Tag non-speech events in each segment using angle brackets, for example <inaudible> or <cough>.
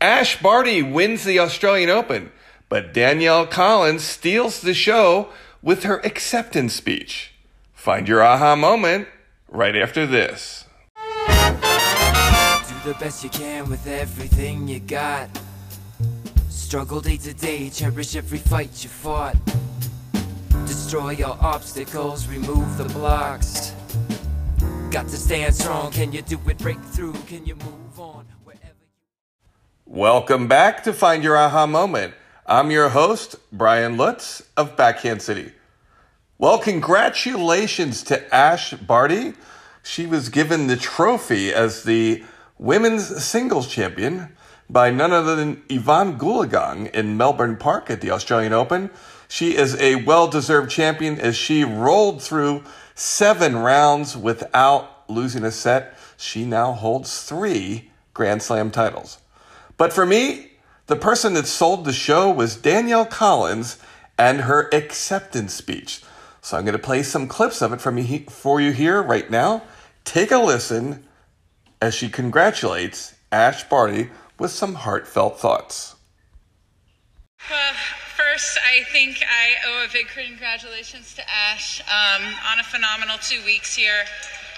Ash Barty wins the Australian Open, but Danielle Collins steals the show with her acceptance speech. Find your aha moment right after this. Do the best you can with everything you got. Struggle day to day, cherish every fight you fought. Destroy your obstacles, remove the blocks. Got to stand strong, can you do it? Break through, can you move Welcome back to Find Your Aha Moment. I'm your host, Brian Lutz of Backhand City. Well, congratulations to Ash Barty. She was given the trophy as the women's singles champion by none other than Evonne Goolagong in Melbourne Park at the Australian Open. She is a well deserved champion as she rolled through seven rounds without losing a set. She now holds three Grand Slam titles. But for me, the person that sold the show was Danielle Collins and her acceptance speech. So I'm going to play some clips of it from for you here right now. Take a listen as she congratulates Ash Barty with some heartfelt thoughts. Well, first, I think I owe a big congratulations to Ash um, on a phenomenal two weeks here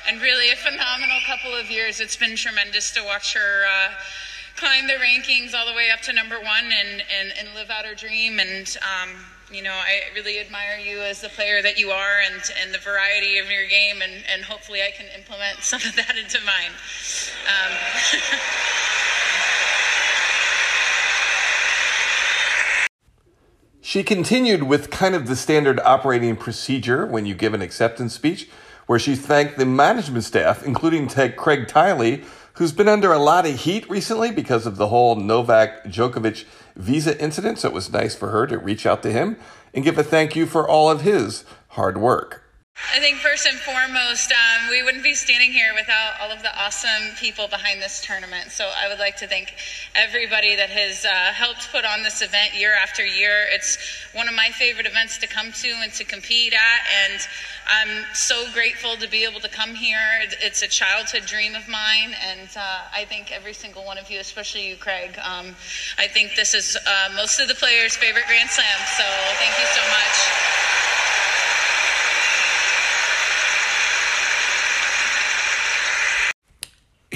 and really a phenomenal couple of years. It's been tremendous to watch her uh, climb the rankings all the way up to number one and, and, and live out her dream. And, um, you know, I really admire you as the player that you are and, and the variety of your game, and, and hopefully I can implement some of that into mine. Um, <laughs> She continued with kind of the standard operating procedure when you give an acceptance speech, where she thanked the management staff, including Craig Tiley, who's been under a lot of heat recently because of the whole Novak Djokovic visa incident. So it was nice for her to reach out to him and give a thank you for all of his hard work. I think first and foremost, um, we wouldn't be standing here without all of the awesome people behind this tournament. So I would like to thank everybody that has uh, helped put on this event year after year. It's one of my favorite events to come to and to compete at, and I'm so grateful to be able to come here. It's a childhood dream of mine, and uh, I thank every single one of you, especially you, Craig. Um, I think this is uh, most of the players' favorite Grand Slam, so thank you so much.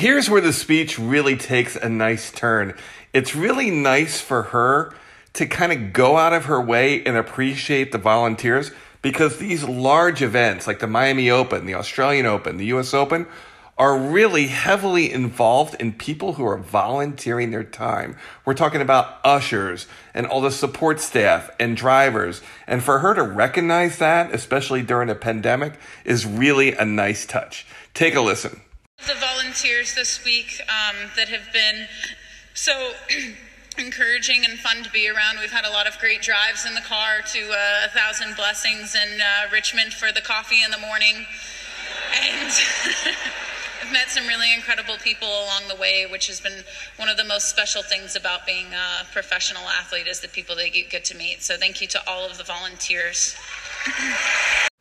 Here's where the speech really takes a nice turn. It's really nice for her to kind of go out of her way and appreciate the volunteers because these large events like the Miami Open, the Australian Open, the US Open are really heavily involved in people who are volunteering their time. We're talking about ushers and all the support staff and drivers. And for her to recognize that, especially during a pandemic, is really a nice touch. Take a listen. The volunteers this week um, that have been so <clears throat> encouraging and fun to be around. We've had a lot of great drives in the car to uh, A Thousand Blessings in uh, Richmond for the coffee in the morning. And <laughs> I've met some really incredible people along the way, which has been one of the most special things about being a professional athlete is the people that you get to meet. So thank you to all of the volunteers. <clears throat>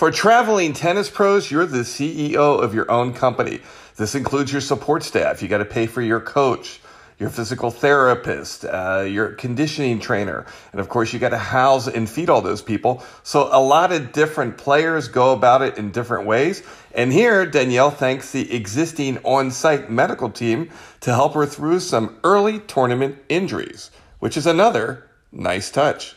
For traveling tennis pros, you're the CEO of your own company. This includes your support staff. You got to pay for your coach, your physical therapist, uh, your conditioning trainer. And of course, you got to house and feed all those people. So a lot of different players go about it in different ways. And here, Danielle thanks the existing on site medical team to help her through some early tournament injuries, which is another nice touch.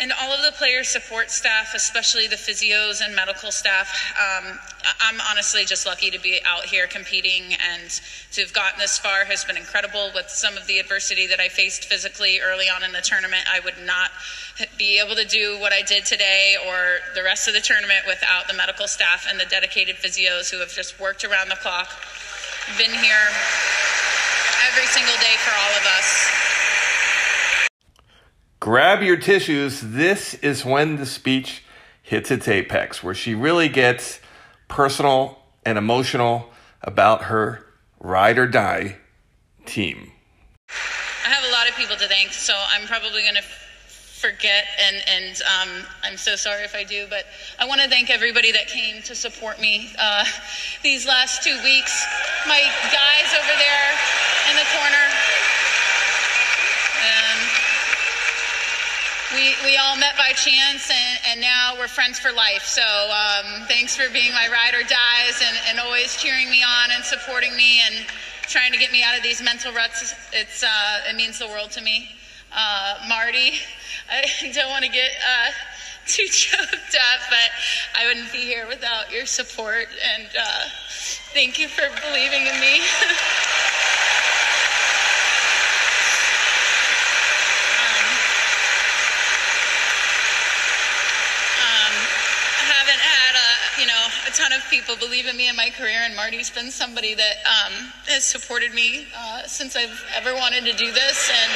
And all of the player support staff, especially the physios and medical staff, um, I'm honestly just lucky to be out here competing and to have gotten this far has been incredible. With some of the adversity that I faced physically early on in the tournament, I would not be able to do what I did today or the rest of the tournament without the medical staff and the dedicated physios who have just worked around the clock, been here every single day for all of us. Grab your tissues. This is when the speech hits its apex, where she really gets personal and emotional about her ride or die team. I have a lot of people to thank, so I'm probably going to forget, and and um, I'm so sorry if I do. But I want to thank everybody that came to support me uh, these last two weeks. My guys over there in the corner. We, we all met by chance, and, and now we're friends for life. So um, thanks for being my ride or dies and, and always cheering me on and supporting me and trying to get me out of these mental ruts. It's, uh, it means the world to me. Uh, Marty, <laughs> I don't want to get uh, <laughs> too choked up, but I wouldn't be here without your support. And uh, thank you for believing in me. <laughs> a ton of people believe in me and my career, and Marty's been somebody that um, has supported me uh, since I've ever wanted to do this. And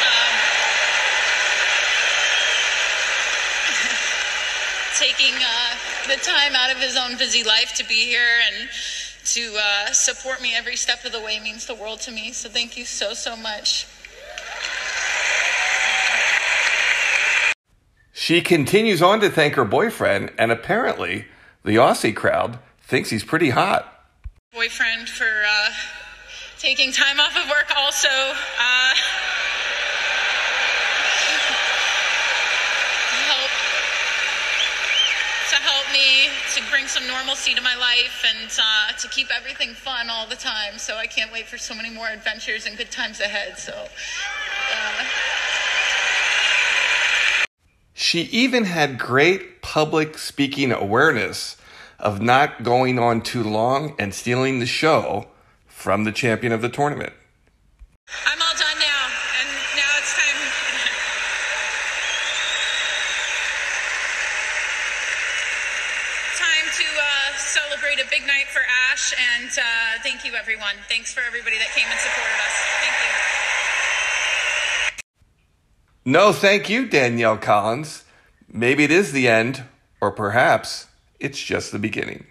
um, <laughs> taking uh, the time out of his own busy life to be here and to uh, support me every step of the way means the world to me. So thank you so, so much. She continues on to thank her boyfriend, and apparently, the Aussie crowd thinks he's pretty hot. Boyfriend for uh, taking time off of work also. Uh, help, to help me to bring some normalcy to my life and uh, to keep everything fun all the time. So I can't wait for so many more adventures and good times ahead. So. She even had great public speaking awareness of not going on too long and stealing the show from the champion of the tournament. I'm all done now, and now it's time. time to uh, celebrate a big night for Ash, and uh, thank you, everyone. Thanks for everybody that came and supported us. Thank you. No, thank you, Danielle Collins. Maybe it is the end, or perhaps it's just the beginning.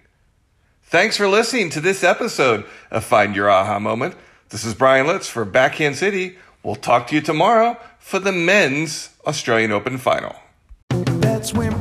Thanks for listening to this episode of Find Your Aha Moment. This is Brian Litz for Backhand City. We'll talk to you tomorrow for the men's Australian Open final. That's when